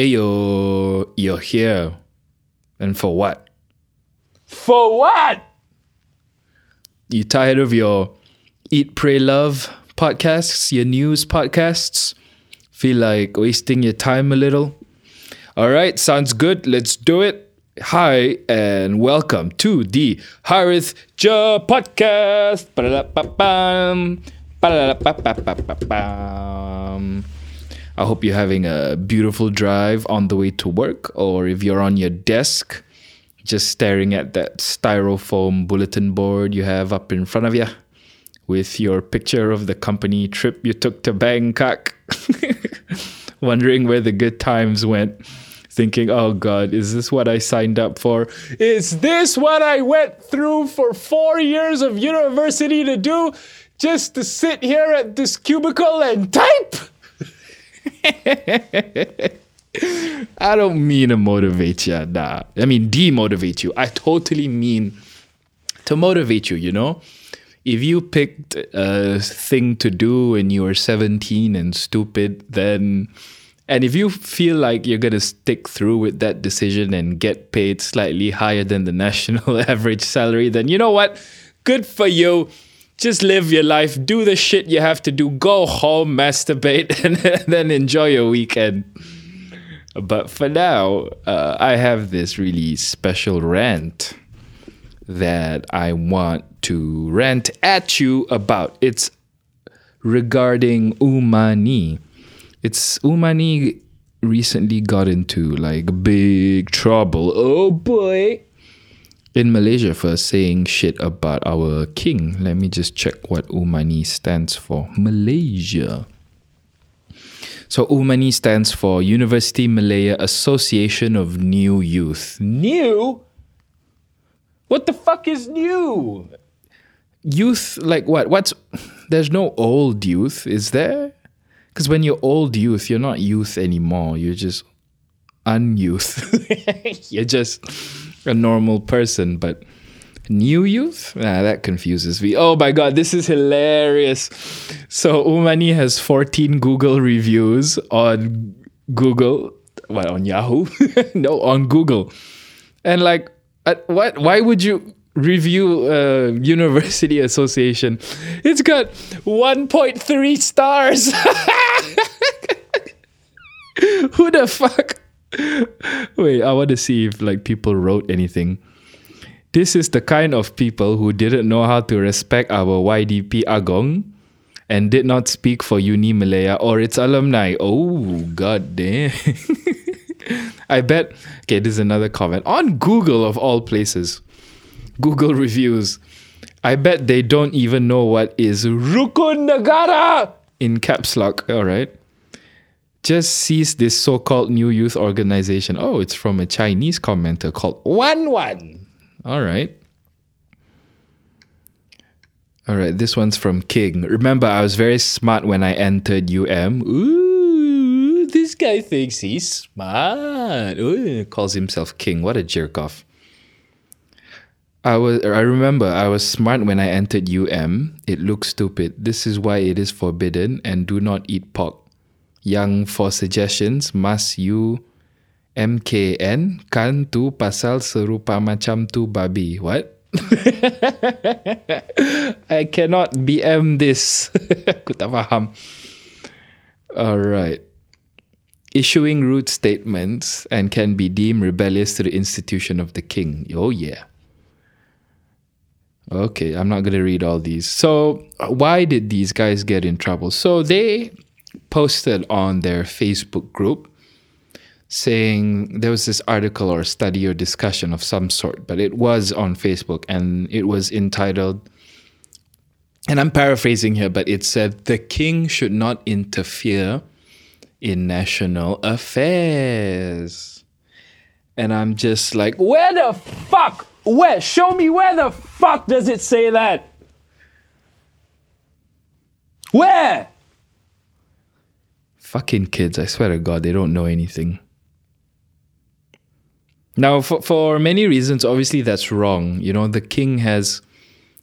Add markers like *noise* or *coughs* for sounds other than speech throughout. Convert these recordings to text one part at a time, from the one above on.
Eh, Ayo, you're here. And for what? For what? You tired of your Eat, Pray, Love podcasts, your news podcasts? Feel like wasting your time a little? All right, sounds good. Let's do it. Hi, and welcome to the Harith Ja podcast. Ba-da-da-ba-bam. Ba-da-da-ba-ba-ba-ba-bam. I hope you're having a beautiful drive on the way to work, or if you're on your desk, just staring at that styrofoam bulletin board you have up in front of you with your picture of the company trip you took to Bangkok, *laughs* wondering where the good times went, thinking, oh God, is this what I signed up for? Is this what I went through for four years of university to do? Just to sit here at this cubicle and type? *laughs* I don't mean to motivate you, nah. I mean demotivate you. I totally mean to motivate you, you know? If you picked a thing to do when you were 17 and stupid, then and if you feel like you're going to stick through with that decision and get paid slightly higher than the *laughs* national average salary, then you know what? Good for you. Just live your life, do the shit you have to do, go home, masturbate, *laughs* and then enjoy your weekend. But for now, uh, I have this really special rant that I want to rant at you about. It's regarding UMANY. It's UMANY recently got into like big trouble. Oh boy. In Malaysia for saying shit about our king. Let me just check what UMANY stands for. Malaysia. So UMANY stands for University Malaya Association of New Youth. New? What the fuck is new? Youth like what? What's there's no old youth, is there? Because when you're old youth, you're not youth anymore. You're just unyouth. *laughs* you're just a normal person. But new youth? Nah, that confuses me. Oh my god, this is hilarious. So UMANY has 14 Google reviews on Google. What on Yahoo? *laughs* no, on Google. And like at what why would you review uh, university association it's got 1.3 stars *laughs* who the fuck wait i want to see if like people wrote anything this is the kind of people who didn't know how to respect our ydp agong and did not speak for uni malaya or its alumni oh god damn *laughs* i bet okay this is another comment on google of all places Google reviews. I bet they don't even know what is Rukun Negara in caps lock. All right. Just sees this so called new youth organization. Oh, it's from a Chinese commenter called One One. All right. All right, this one's from King. Remember, I was very smart when I entered UM. Ooh, this guy thinks he's smart. Ooh, calls himself King. What a jerk off. I was I remember I was smart when I entered UM. It looks stupid. This is why it is forbidden and do not eat pork. Young for suggestions, must you MKN kan tu pasal serupa macam tu babi. What? *laughs* I cannot BM this. *laughs* Aku tak faham. Alright. Issuing rude statements and can be deemed rebellious to the institution of the king. Oh yeah. Okay, I'm not going to read all these. So, why did these guys get in trouble? So, they posted on their Facebook group saying there was this article or study or discussion of some sort, but it was on Facebook and it was entitled, and I'm paraphrasing here, but it said, The king should not interfere in national affairs. And I'm just like, Where the fuck? Where? Show me where the fuck does it say that? Where? Fucking kids, I swear to God, they don't know anything. Now, for, for many reasons, obviously that's wrong. You know, the king has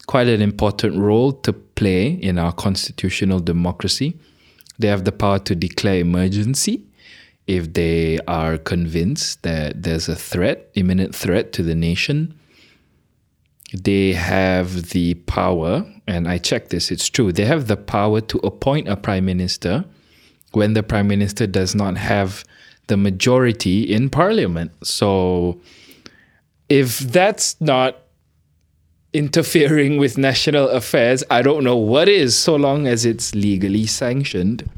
quite an important role to play in our constitutional democracy. They have the power to declare emergency if they are convinced that there's a threat, imminent threat to the nation, they have the power, and I checked this, it's true, they have the power to appoint a prime minister when the prime minister does not have the majority in parliament. So if that's not interfering with national affairs, I don't know what is, so long as it's legally sanctioned.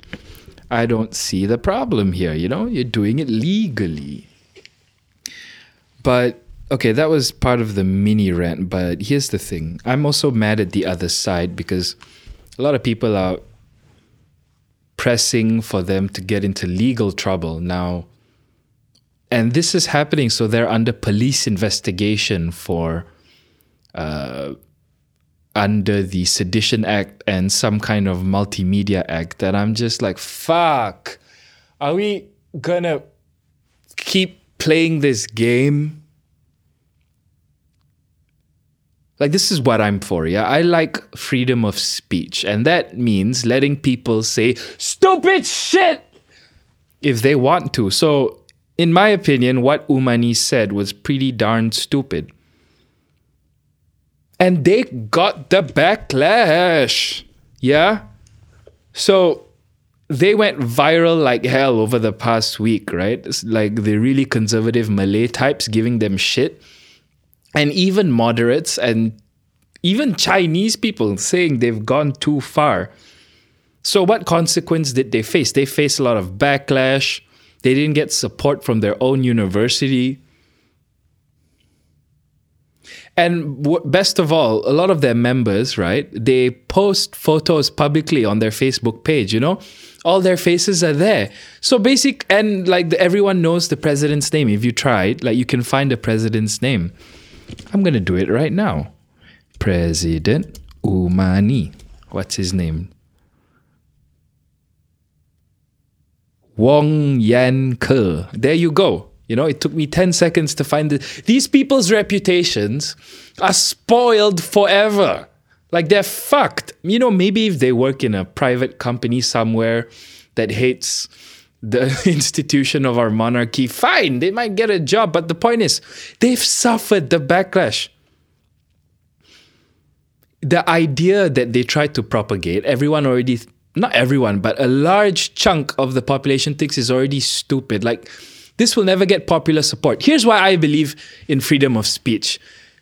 I don't see the problem here, you know? You're doing it legally. But okay, that was part of the mini rant, but here's the thing. I'm also mad at the other side because a lot of people are pressing for them to get into legal trouble now. And this is happening, so they're under police investigation for uh, under the Sedition Act and some kind of multimedia act. And I'm just like, fuck, are we gonna keep playing this game? Like, this is what I'm for, yeah? I like freedom of speech, and that means letting people say stupid shit if they want to. So, in my opinion, what UMANY said was pretty darn stupid. And they got the backlash. Yeah? So, they went viral like hell over the past week, right? It's like the really conservative Malay types giving them shit and even moderates and even Chinese people saying they've gone too far. So, what consequence did they face? They faced a lot of backlash. They didn't get support from their own university. And best of all, a lot of their members, right? They post photos publicly on their Facebook page, you know? All their faces are there. So basic, and like everyone knows the president's name. If you try it, like you can find the president's name. I'm going to do it right now. President UMANY. What's his name? Wong Yan Ke. There you go. You know, it took me 10 seconds to find it. These people's reputations are spoiled forever. Like they're fucked. You know, maybe if they work in a private company somewhere that hates the *laughs* institution of our monarchy, fine, they might get a job. But the point is, they've suffered the backlash. The idea that they tried to propagate, everyone already, not everyone, but a large chunk of the population thinks is already stupid. Like, this will never get popular support. Here's why I believe in freedom of speech.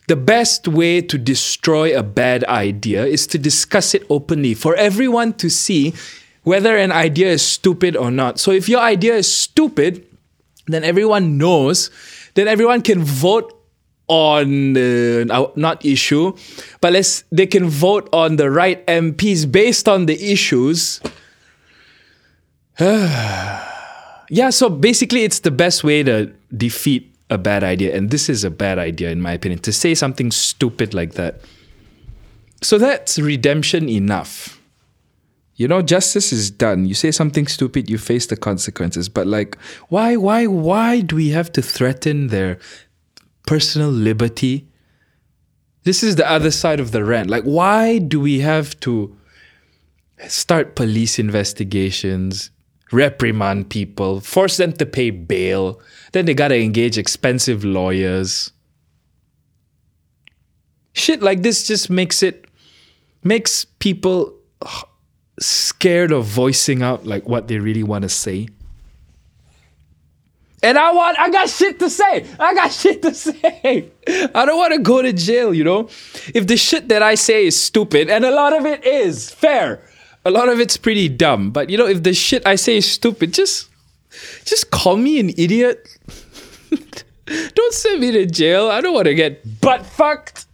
The best way to destroy a bad idea is to discuss it openly for everyone to see whether an idea is stupid or not. So if your idea is stupid, then everyone knows, then everyone can vote on uh, not issue, but let's they can vote on the right MPs based on the issues. *sighs* yeah, so basically it's the best way to defeat a bad idea and this is a bad idea in my opinion to say something stupid like that. So that's redemption enough you know justice is done. You say something stupid you face the consequences. But like why why why do we have to threaten their personal liberty? This is the other side of the rant. Like why do we have to start police investigations reprimand people force them to pay bail? Then they got to engage expensive lawyers. Shit like this just makes it makes people scared of voicing out like what they really want to say. And I want, I got shit to say. I got *laughs* shit to say. I don't want to go to jail, you know? If the shit that I say is stupid, and a lot of it is, fair. A lot of it's pretty dumb. But you know, if the shit I say is stupid, just just call me an idiot. *laughs* don't send me to jail. I don't want to get butt fucked.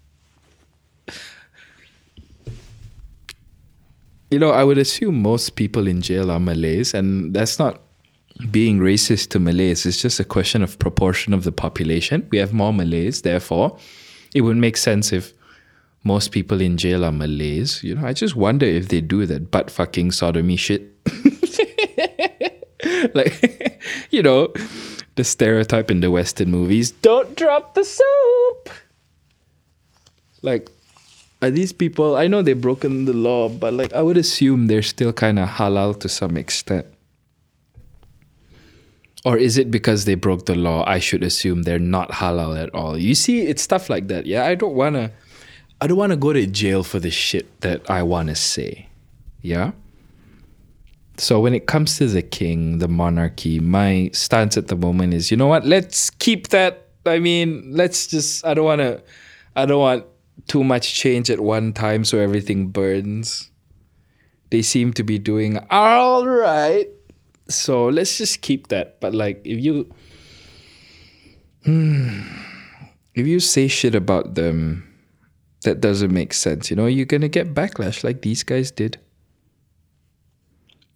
You know, I would assume most people in jail are Malays, and that's not being racist to Malays. It's just a question of proportion of the population. We have more Malays, therefore, it would make sense if most people in jail are Malays. You know, I just wonder if they do that butt fucking sodomy shit. *laughs* like, *laughs* you know, the stereotype in the Western movies don't drop the soap. Like, are these people i know they've broken the law but like i would assume they're still kind of halal to some extent Or is it because they broke the law? I should assume they're not halal at all. You see, it's stuff like that. Yeah, I don't wanna I don't wanna go to jail for the shit that I wanna say. Yeah? So when it comes to the king, the monarchy, my stance at the moment is, you know what? Let's keep that. I mean, let's just. I don't want to. I don't want too much change at one time, so everything burns. They seem to be doing all right, so let's just keep that. But like, if you, hmm, if you say shit about them, that doesn't make sense. You know, you're gonna get backlash like these guys did.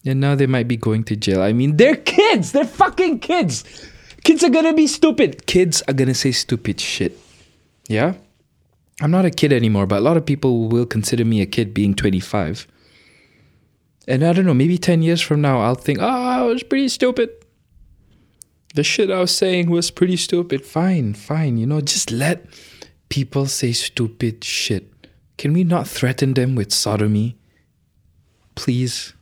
And now they might be going to jail. I mean, they're kids. They're fucking kids. Kids are gonna be stupid. Kids are gonna say stupid shit. Yeah? I'm not a kid anymore, but a lot of people will consider me a kid being 25. And I don't know, maybe 10 years from now, I'll think, oh, I was pretty stupid. The shit I was saying was pretty stupid. Fine, fine. You know, just let people say stupid shit. Can we not threaten them with sodomy? Please.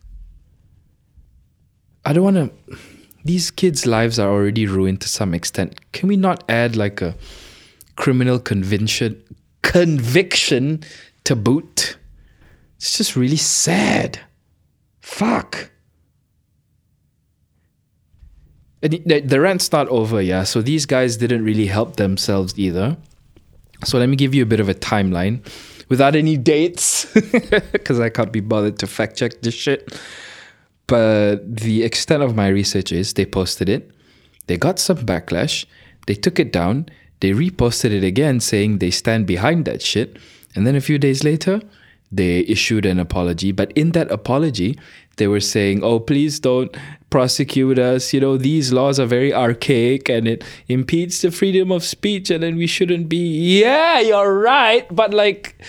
I don't want to. These kids' lives are already ruined to some extent. Can we not add like a criminal conviction conviction to boot? It's just really sad. Fuck. And the, the rant's not over, yeah. So these guys didn't really help themselves either. So let me give you a bit of a timeline without any dates *laughs* because I can't be bothered to fact check this shit. But the extent of my research is they posted it, they got some backlash, they took it down, they reposted it again saying they stand behind that shit. And then a few days later, they issued an apology. But in that apology, they were saying, oh, please don't prosecute us. You know, these laws are very archaic and it impedes the freedom of speech, and then we shouldn't be. Yeah, you're right. But like,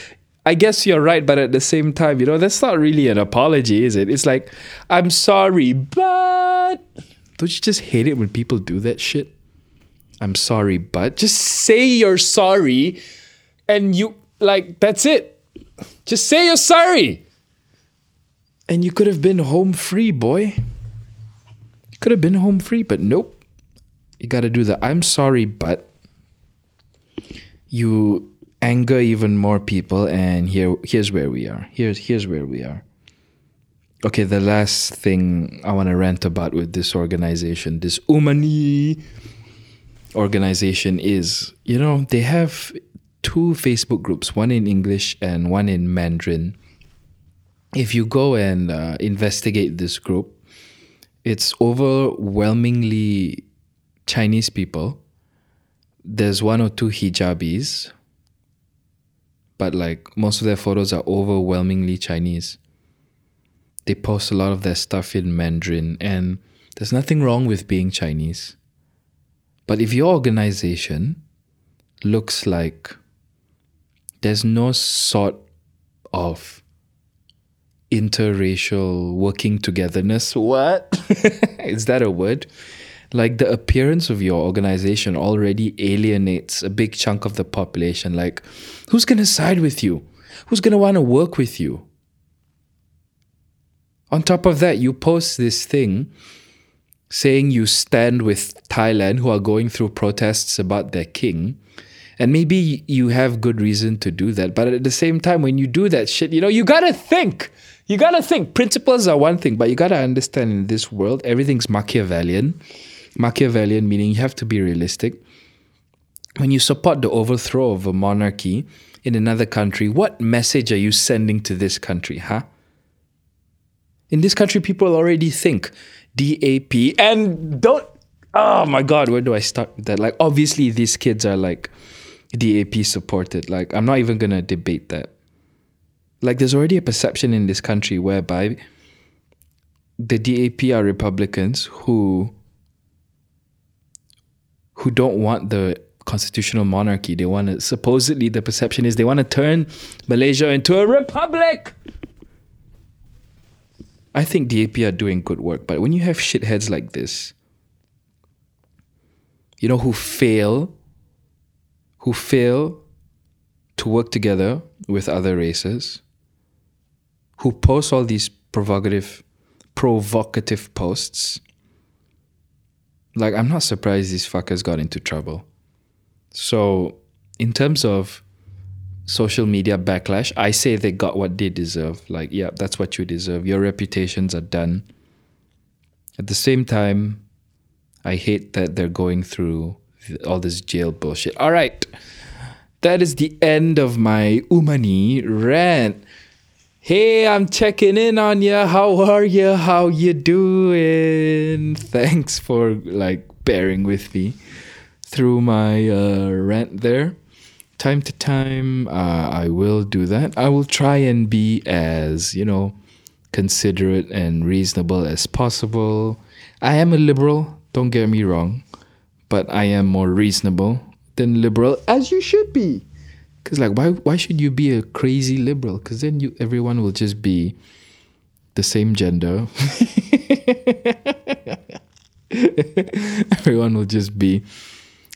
I guess you're right, but at the same time, you know, that's not really an apology, is it? It's like, I'm sorry, but. Don't you just hate it when people do that shit? I'm sorry, but. Just say you're sorry and you, like, that's it. Just say you're sorry. And you could have been home free, boy. You could have been home free, but nope. You gotta do the I'm sorry, but. You anger even more people and here here's where we are here's here's where we are okay the last thing i want to rant about with this organization this UMANY organization is you know they have two facebook groups one in english and one in mandarin if you go and uh, investigate this group it's overwhelmingly chinese people there's one or two hijabis but like most of their photos are overwhelmingly Chinese. They post a lot of their stuff in Mandarin, and there's nothing wrong with being Chinese. But if your organization looks like there's no sort of interracial working togetherness, what? *laughs* Is that a word? like the appearance of your organization already alienates a big chunk of the population. Like, who's going to side with you? Who's going to want to work with you? On top of that, you post this thing saying you stand with Thailand, who are going through protests about their king. And maybe you have good reason to do that. But at the same time, when you do that shit, you know, you gotta think. You gotta think. Principles are one thing, but you gotta understand in this world, everything's Machiavellian. Machiavellian meaning you have to be realistic. When you support the overthrow of a monarchy in another country, what message are you sending to this country, huh? In this country, people already think DAP and don't. Oh my God, where do I start with that? Like, obviously, these kids are like DAP supported. Like, I'm not even gonna debate that. Like, there's already a perception in this country whereby the DAP are Republicans who who don't want the constitutional monarchy. They want to, supposedly, the perception is they want to turn Malaysia into a republic. I think DAP are doing good work, but when you have shitheads like this, you know, who fail, who fail to work together with other races, who post all these provocative, provocative posts, like I'm not surprised these fuckers got into trouble. So, in terms of social media backlash, I say they got what they deserve. Like, yeah, that's what you deserve. Your reputations are done. At the same time, I hate that they're going through all this jail bullshit. All right. That is the end of my UMANY rant. Hey, I'm checking in on you. How are you? How you doing? Thanks for like bearing with me through my uh, rant there. Time to time, uh, I will do that. I will try and be as you know considerate and reasonable as possible. I am a liberal. Don't get me wrong, but I am more reasonable than liberal, as you should be. Cause like why why should you be a crazy liberal? Cause then you everyone will just be the same gender. *laughs* everyone will just be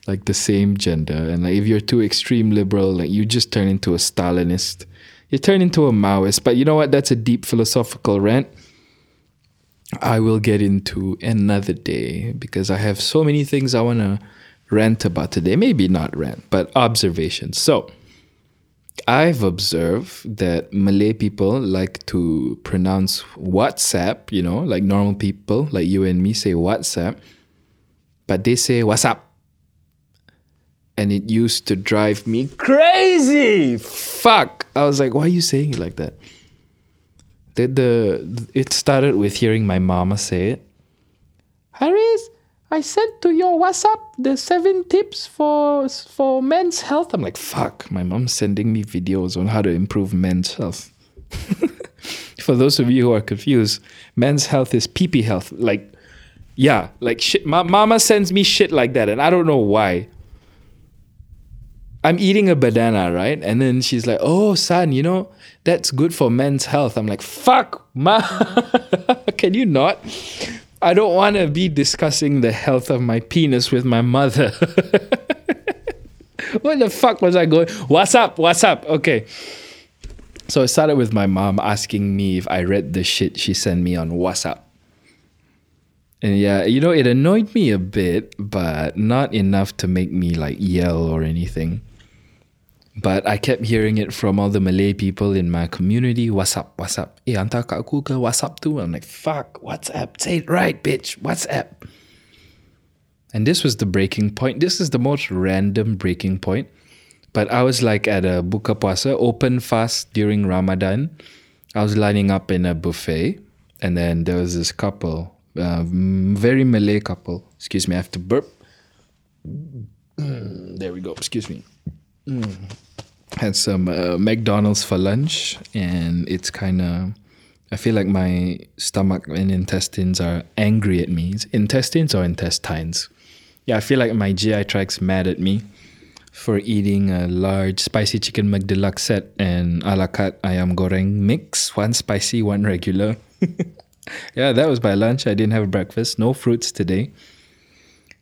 like the same gender. And like if you're too extreme liberal, like you just turn into a Stalinist. You turn into a Maoist. But you know what? That's a deep philosophical rant. I will get into another day because I have so many things I wanna rant about today. Maybe not rant, but observations. So I've observed that Malay people like to pronounce WhatsApp, you know, like normal people, like you and me say WhatsApp, but they say WhatsApp. And it used to drive me crazy. Fuck. I was like, why are you saying it like that? The, the it started with hearing my mama say it. Harris, I sent to your WhatsApp the seven tips for for men's health. I'm like, fuck, my mom's sending me videos on how to improve men's health. *laughs* for those of you who are confused, men's health is pee health. Like, yeah, like shit. Ma- mama sends me shit like that, and I don't know why. I'm eating a banana, right? And then she's like, "Oh, son, you know that's good for men's health." I'm like, "Fuck, ma, *laughs* can you not?" I don't want to be discussing the health of my penis with my mother. *laughs* what the fuck was I going? What's up? What's up? Okay. So it started with my mom asking me if I read the shit she sent me on WhatsApp. And yeah, you know, it annoyed me a bit, but not enough to make me like yell or anything. But I kept hearing it from all the Malay people in my community. What's up? What's up? Eh, hantar kat aku ke WhatsApp tu? I'm like, fuck, WhatsApp. Say it right, bitch. WhatsApp. And this was the breaking point. This is the most random breaking point. But I was like at a buka puasa, open fast during Ramadan. I was lining up in a buffet, and then there was this couple, uh, very Malay couple. Excuse me, I have to burp. There we go. Excuse me. Had some uh, McDonald's for lunch, and it's kind of. I feel like my stomach and intestines are angry at me. It's intestines or intestines? Yeah, I feel like my GI tract's mad at me for eating a large spicy chicken McDeluxe set and a la carte ayam goreng mix, one spicy, one regular. *laughs* yeah, that was my lunch. I didn't have breakfast. No fruits today.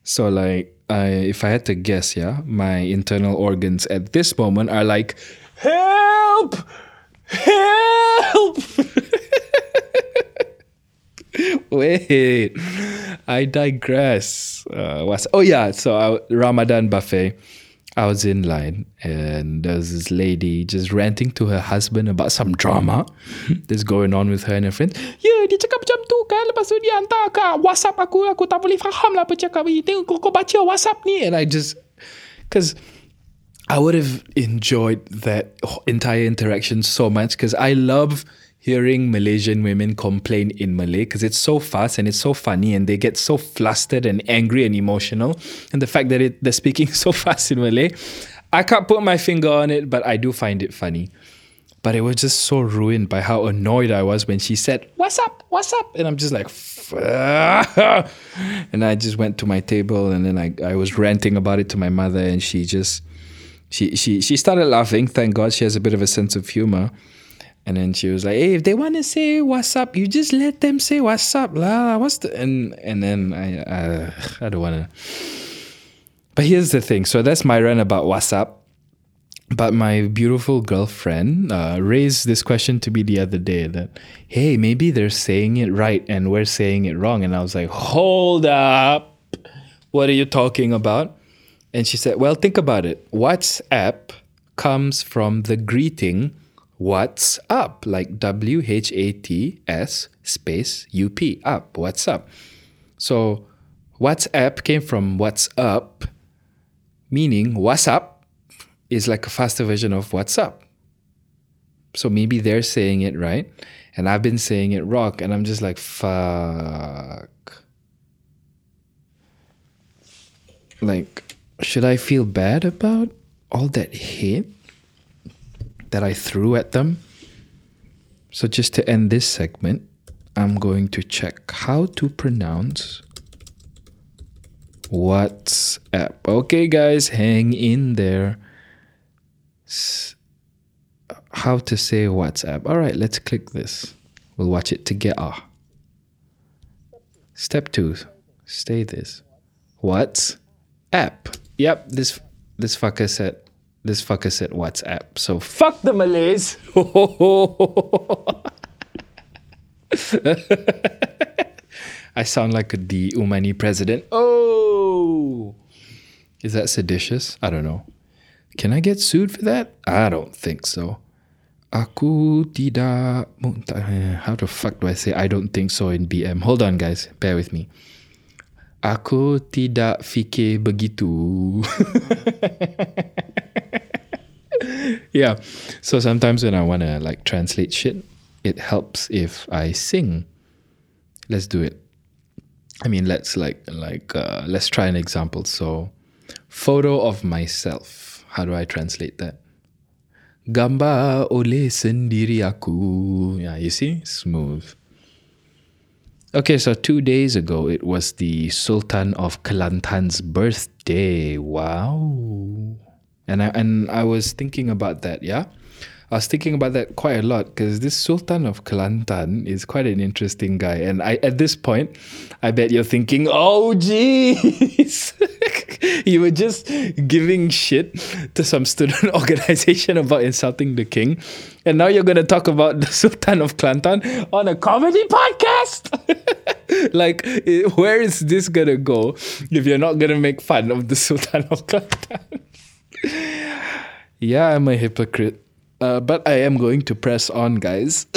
So like, I if I had to guess, yeah, my internal organs at this moment are like, help, help. *laughs* Wait, I digress. Uh, what's oh yeah? So I, Ramadan buffet. I was in line and there was this lady just ranting to her husband about some drama that's going on with her and her friends. Yeah, dia cakap macam tu kan. Lepas tu dia hantar kat WhatsApp aku. Aku tak boleh faham lah apa cakap ni. Kau baca WhatsApp ni. And I just... Because I would have enjoyed that entire interaction so much because I love hearing Malaysian women complain in Malay because it's so fast and it's so funny and they get so flustered and angry and emotional. And the fact that it, they're speaking *laughs* so fast in Malay, I can't put my finger on it, but I do find it funny. But it was just so ruined by how annoyed I was when she said, What's up? What's up? And I'm just like, and I just went to my table and then I, I was ranting about it to my mother and she just she she she started laughing. Thank God she has a bit of a sense of humor. And then she was like, "Hey, if they want to say what's up, you just let them say what's up, lah. What's the?" And and then I I *sighs* don't want to. But here's the thing. So that's my rant about what's up. But my beautiful girlfriend uh, raised this question to me the other day that, hey, maybe they're saying it right and we're saying it wrong. And I was like, hold up, What are you talking about? And she said, Well, think about it. WhatsApp comes from the greeting What's up? Like W H A T S space U P up. What's up? So WhatsApp came from what's up, meaning what's up is like a faster version of what's up. So maybe they're saying it right, and I've been saying it wrong, and I'm just like, fuck. Like, should I feel bad about all that hate that I threw at them? So, just to end this segment, I'm going to check how to pronounce WhatsApp. Okay, guys, hang in there. S- how to say WhatsApp. All right, let's click this. We'll watch it together. Step two, stay this. What's app? Yep, this this fucker said this fucker said WhatsApp. So Fuck the Malays. *laughs* I sound like the UMANY president. Oh, is that seditious? I don't know. Can I get sued for that? I don't think so. Aku tidak How the fuck do I say I don't think so in BM? Hold on, guys. Bear with me. Aku tidak fikir begitu. *laughs* *laughs* yeah. So sometimes when I want to like translate shit, it helps if I sing. Let's do it. I mean, let's like like uh, let's try an example. So, photo of myself. How do I translate that? Gambar oleh sendiri aku. Yeah, you see, smooth. Okay, so two days ago it was the Sultan of Kelantan's birthday. Wow. And I and I was thinking about that, yeah? I was thinking about that quite a lot because this Sultan of Kelantan is quite an interesting guy. And I at this point, I bet you're thinking, oh *laughs* jeez. *laughs* you were just giving shit to some student *laughs* organization about insulting the king. And now you're gonna talk about the Sultan of Kelantan on a comedy podcast. like eh, where is this gonna go if you're not gonna make fun of the Sultan of Kelantan? *laughs* yeah, I'm a hypocrite. Uh, but I am going to press on, guys. *laughs*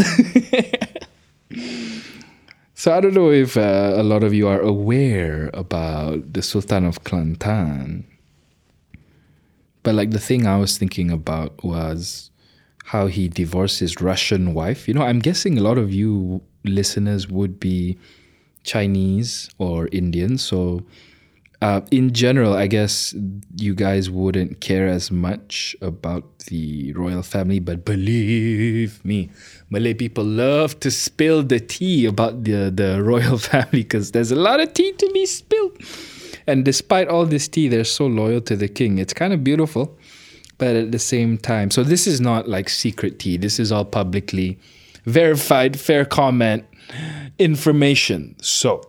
so I don't know if uh, a lot of you are aware about the Sultan of Kelantan. But like the thing I was thinking about was how he divorced his Russian wife. You know, I'm guessing a lot of you listeners would be Chinese or Indian. So uh, in general, I guess you guys wouldn't care as much about the royal family, but believe me, Malay people love to spill the tea about the, the *laughs* royal family because there's a lot of tea to be spilled. And despite all this tea, they're so loyal to the king. It's kind of beautiful, but at the same time, so this is not like secret tea. This is all publicly verified, fair comment information. So,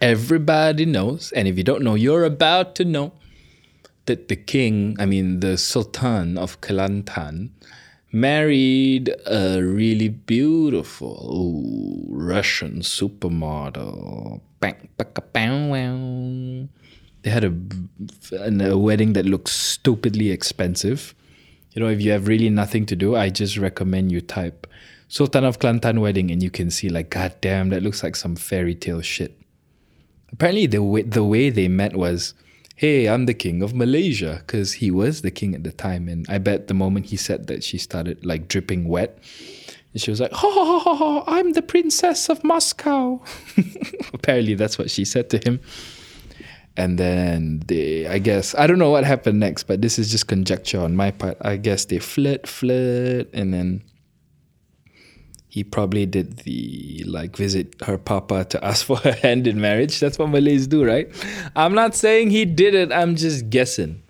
everybody knows, and if you don't know, you're about to know that the king, I mean, the Sultan of Kelantan, married a really beautiful Russian supermodel. Bang, baka, bow, wow. They had a, a wedding that looked stupidly expensive. You know, if you have really nothing to do, I just recommend you type Sultan of Kelantan wedding and you can see like, god damn, that looks like some fairy tale shit. Apparently, the way, the way they met was, hey, I'm the king of Malaysia, because he was the king at the time. And I bet the moment he said that, she started like dripping wet. And she was like, ha ha ha, ha I'm the princess of Moscow. *laughs* Apparently, that's what she said to him. And then they, I guess, I don't know what happened next, but this is just conjecture on my part. I guess they flirt, flirt, and then he probably did the like visit her papa to ask for her *laughs* hand in marriage. That's what Malays do, right? I'm not saying he did it, I'm just guessing.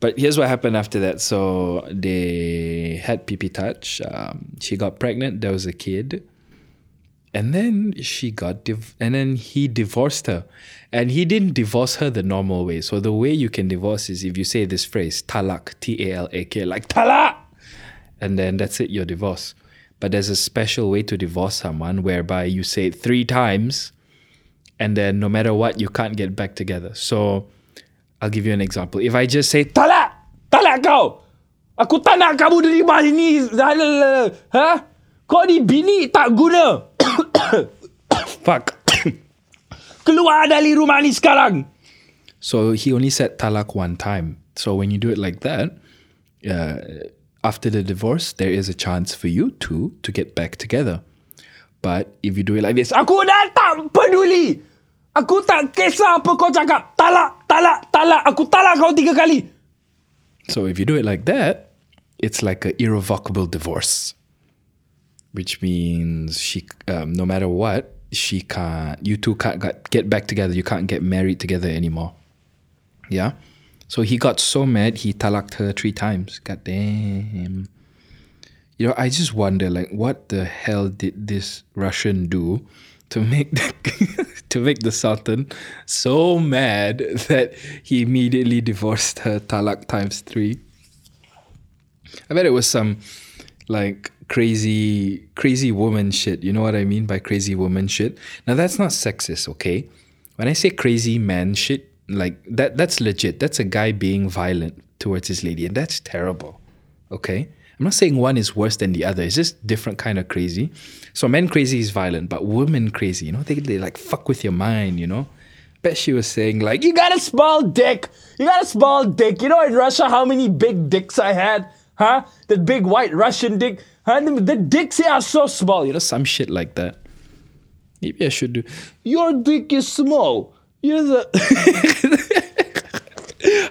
But here's what happened after that. So they had PP touch. Um, she got pregnant. There was a kid, and then she got div- and then he divorced her, and he didn't divorce her the normal way. So the way you can divorce is if you say this phrase talak, T A L A K, like talak, and then that's it. You're divorced. But there's a special way to divorce someone whereby you say it three times and then no matter what, you can't get back together. So I'll give you an example. If I just say talak, Talak kau! Aku tak nak kamu dari rumah ini. Ha? Kau ni bini tak guna. *coughs* fuck. *coughs* Keluar dari rumah ni sekarang. So he only said talak one time. So when you do it like that, uh, after the divorce, there is a chance for you two to get back together. But if you do it like this, Aku dah tak peduli. Aku tak kisah apa kau cakap. Talak, talak, talak. Aku talak kau tiga kali. so if you do it like that, it's like an irrevocable divorce, which means she, um, no matter what, she can't. You two can't get- get back together. You can't get married together anymore. Yeah. So he got so mad he talaked her three times. God damn. You know, I just wonder, like, what the hell did this Russian do to make the *laughs* to make the Sultan so mad *laughs* that he immediately divorced her talak times three? I bet it was some like crazy crazy woman shit. You know what I mean by crazy woman shit? Now that's not sexist, okay? When I say crazy man shit, like that that's legit. That's a guy being violent towards his lady, and that's terrible. Okay? I'm not saying one is worse than the other. It's just different kind of crazy. So men crazy is violent, but women crazy, you know, they, they like fuck with your mind, you know? Bet she was saying like, You got a small dick. You got a small dick. You know in Russia how many big dicks I had? Huh? The big white Russian dick. Huh? The, the dicks here are so small. You know, some shit like that. Maybe I should do. Your dick is small. You're the.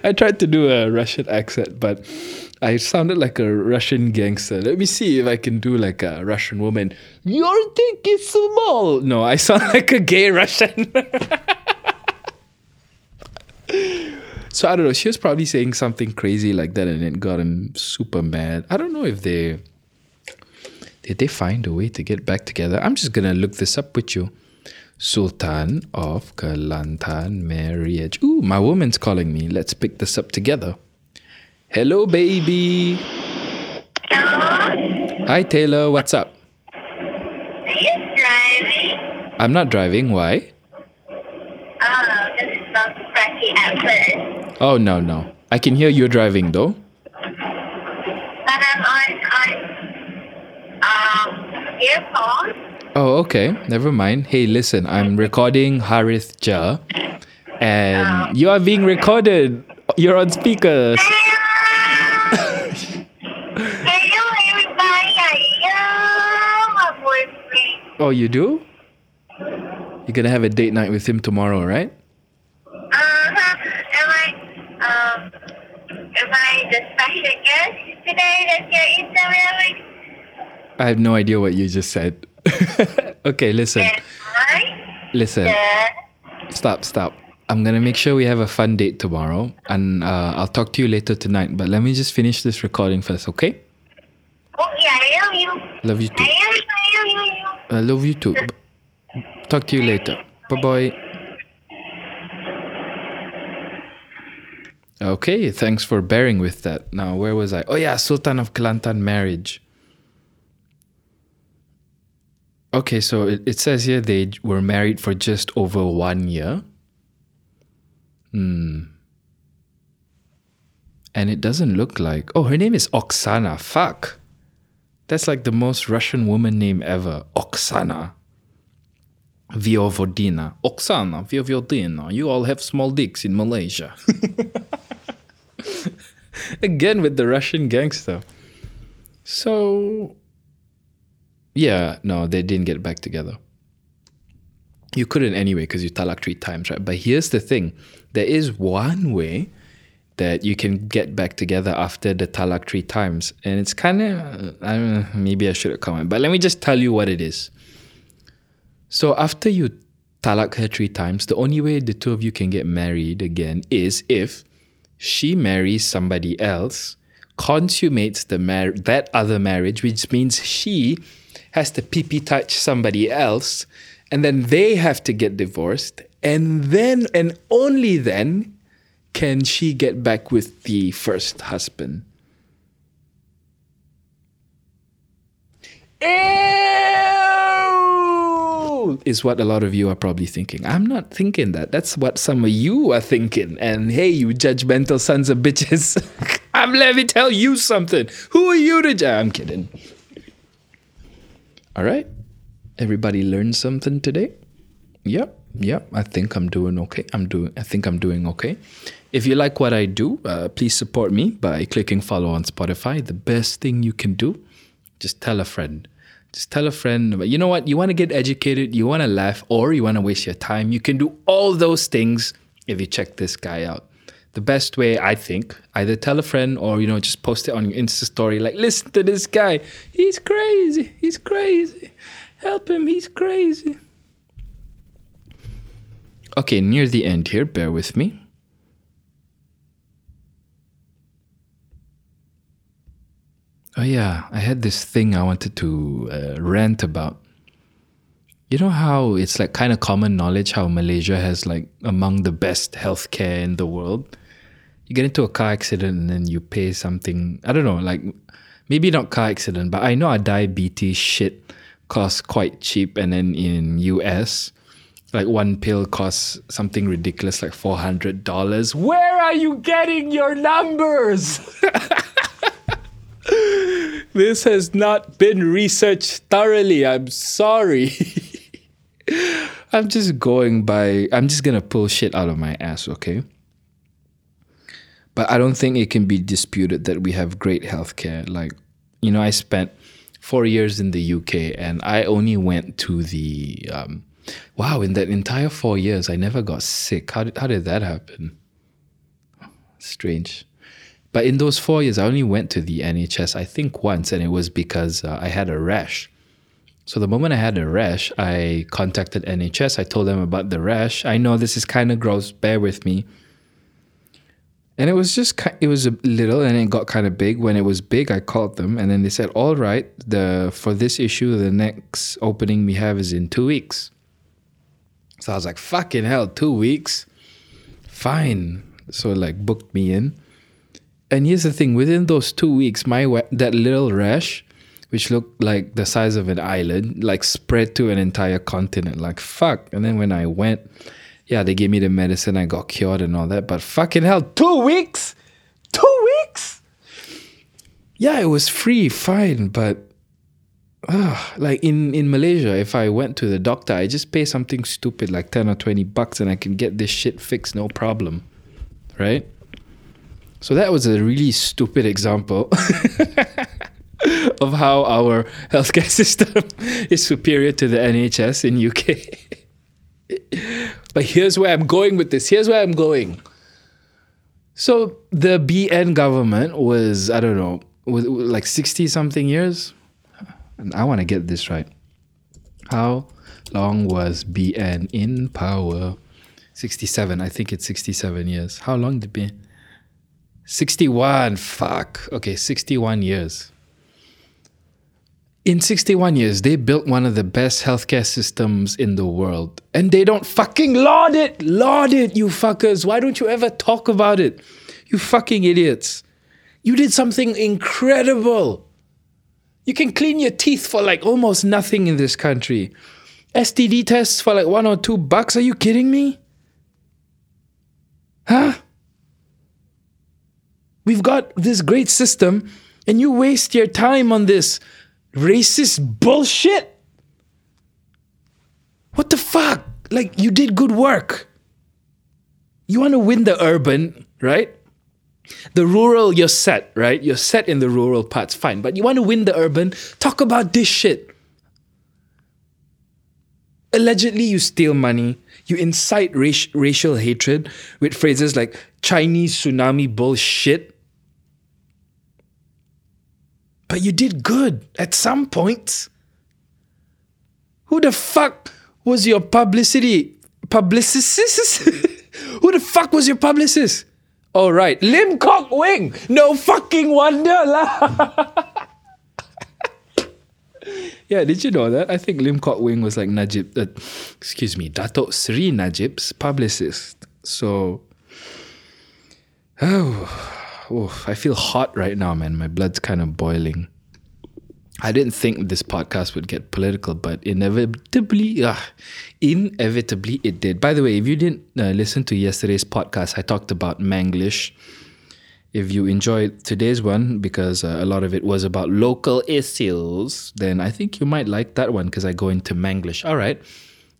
*laughs* I tried to do a Russian accent, but I sounded like a Russian gangster. Let me see if I can do like a Russian woman. Your dick is small. No, I sound *laughs* like a gay Russian. *laughs* so I don't know. She was probably saying something crazy like that, and it got him super mad. I don't know if they did they find a way to get back together. I'm just gonna look this up with you. Sultan of Kelantan marriage. Ooh, my woman's calling me. Let's pick this up together. Hello, baby. Hello. Hi, Taylor. What's up? Are you driving? I'm not driving. Why? Oh, this is not cracky at first. Oh, no, no. I can hear you driving though. But I'm on on um earphone. Oh, okay. Never mind. Hey, listen, I'm recording Harith Ja, and you are being recorded. You're on speaker. Hello *laughs* everybody, I my. Oh, you do? You're gonna have a date night with him tomorrow, right? Uh-huh. Am I um am I the special guest today that you're interviewing? I have no idea what you just said. *laughs* okay, listen, listen. Stop, stop. I'm gonna make sure we have a fun date tomorrow, and uh, I'll talk to you later tonight. But let me just finish this recording first, okay? Oh yeah, I love you. Love you too. I love you, I love you. I love you too. Talk to you later. Bye bye. Okay, thanks for bearing with that. Now, where was I? Oh, yeah, Sultan of Kelantan marriage. Okay, so it, it says here they were married for just over one year. Hmm. And it doesn't look like. Oh, her name is Oksana. Fuck. That's like the most Russian woman name ever. Oksana. Voevodina. Oksana, Voevodina. You all have small dicks in Malaysia. *laughs* Again with the Russian gangster. So, yeah, no, they didn't get back together. You couldn't anyway because you talak three times, right? But here's the thing there is one way that you can get back together after the talak three times. And it's kind of, I don't know, maybe I should have commented, but let me just tell you what it is. So after you talak her three times, the only way the two of you can get married again is if she marries somebody else, consummates the mar- that other marriage, which means she has to pee pee touch somebody else, and then they have to get divorced, and then and only then can she get back with the first husband. Ew! is what a lot of you are probably thinking. I'm not thinking that. That's what some of you are thinking. And hey, you judgmental sons of bitches. *laughs* I'm let me tell you something. Who are you to judge? I'm kidding. All right. Everybody learned something today? Yep. Yep. I think I'm doing okay. I'm doing I think I'm doing okay. If you like what I do, uh, please support me by clicking follow on Spotify. The best thing you can do, just tell a friend. Just tell a friend. You know what? You want to get educated, you want to laugh, or you want to waste your time. You can do all those things if you check this guy out. The best way, I think, either tell a friend or you know just post it on your Insta story. Like, listen to this guy. He's crazy. He's crazy. Help him. He's crazy. Okay, near the end here. Bear with me. Oh yeah, I had this thing I wanted to uh, rant about. You know how it's like kind of common knowledge how Malaysia has like among the best healthcare in the world. You get into a car accident and then you pay something. I don't know, like maybe not car accident, but I know a diabetes shit costs quite cheap, and then in US, like one pill costs something ridiculous, like four hundred dollars. Where are you getting your numbers? *laughs* This has not been researched thoroughly. I'm sorry. *laughs* I'm just going by, I'm just gonna pull shit out of my ass, okay? But I don't think it can be disputed that we have great healthcare. Like, you know, I spent four years in the UK and I only went to the, um, wow, in that entire four years, I never got sick. How did, how did that happen? Strange. But in those four years, I only went to the NHS, I think once, and it was because uh, I had a rash. So the moment I had a rash, I contacted NHS. I told them about the rash. I know this is kind of gross, bear with me. And it was just, it was a little and it got kind of big. When it was big, I called them and then they said, all right, the for this issue, the next opening we have is in two weeks. So I was like, fucking hell, two weeks? Fine. So like booked me in and here's the thing within those two weeks my that little rash which looked like the size of an island like spread to an entire continent like fuck and then when i went yeah they gave me the medicine i got cured and all that but fucking hell Two weeks? Two weeks? yeah it was free fine but uh, like in, in Malaysia, if I went to the doctor, I just pay something stupid like 10 or 20 bucks and I can get this shit fixed, no problem. Right? So that was a really stupid example *laughs* of how our healthcare *laughs* system is superior to the NHS in UK. *laughs* but here's where I'm going with this. Here's where I'm going. So the BN government was I don't know, was like 60 something years. And I want to get this right. How long was BN in power? 67. I think it's 67 years. How long did BN 61. Fuck. Okay, 61 years. In 61 years, they built one of the best healthcare systems in the world. And they don't fucking laud it. Laud it, you fuckers. Why don't you ever talk about it? You fucking idiots. You did something incredible. You can clean your teeth for like almost nothing in this country. STD tests for like one or two bucks. Are you kidding me? Huh? We've got this great system, and you waste your time on this racist bullshit. What the fuck? Like, you did good work. You want to win the urban, right? The rural, you're set, right? You're set in the rural parts, fine. But you want to win the urban, talk about this shit. Allegedly, you steal money, you incite racial hatred with phrases like Chinese tsunami bullshit. But you did good at some points. Who the fuck was your publicity publicist? *laughs* Who the fuck was your publicist? Oh right, Lim Kok Wing. No fucking wonder lah. *laughs* yeah, did you know that? I think Lim Kok Wing was like Najib, uh, excuse me, Dato Sri Najib's publicist. So, *sighs* oh, Oof, I feel hot right now, man. My blood's kind of boiling. I didn't think this podcast would get political, but inevitably, uh, inevitably it did. By the way, if you didn't uh, listen to yesterday's podcast, I talked about Manglish. If you enjoyed today's one, because uh, a lot of it was about local issues, then I think you might like that one because I go into Manglish. All right.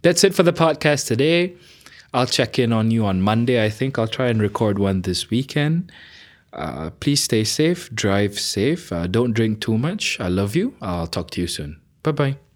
That's it for the podcast today. I'll check in on you on Monday. I think I'll try and record one this weekend. Uh, please stay safe, drive safe, uh, don't drink too much. I love you. I'll talk to you soon. Bye bye.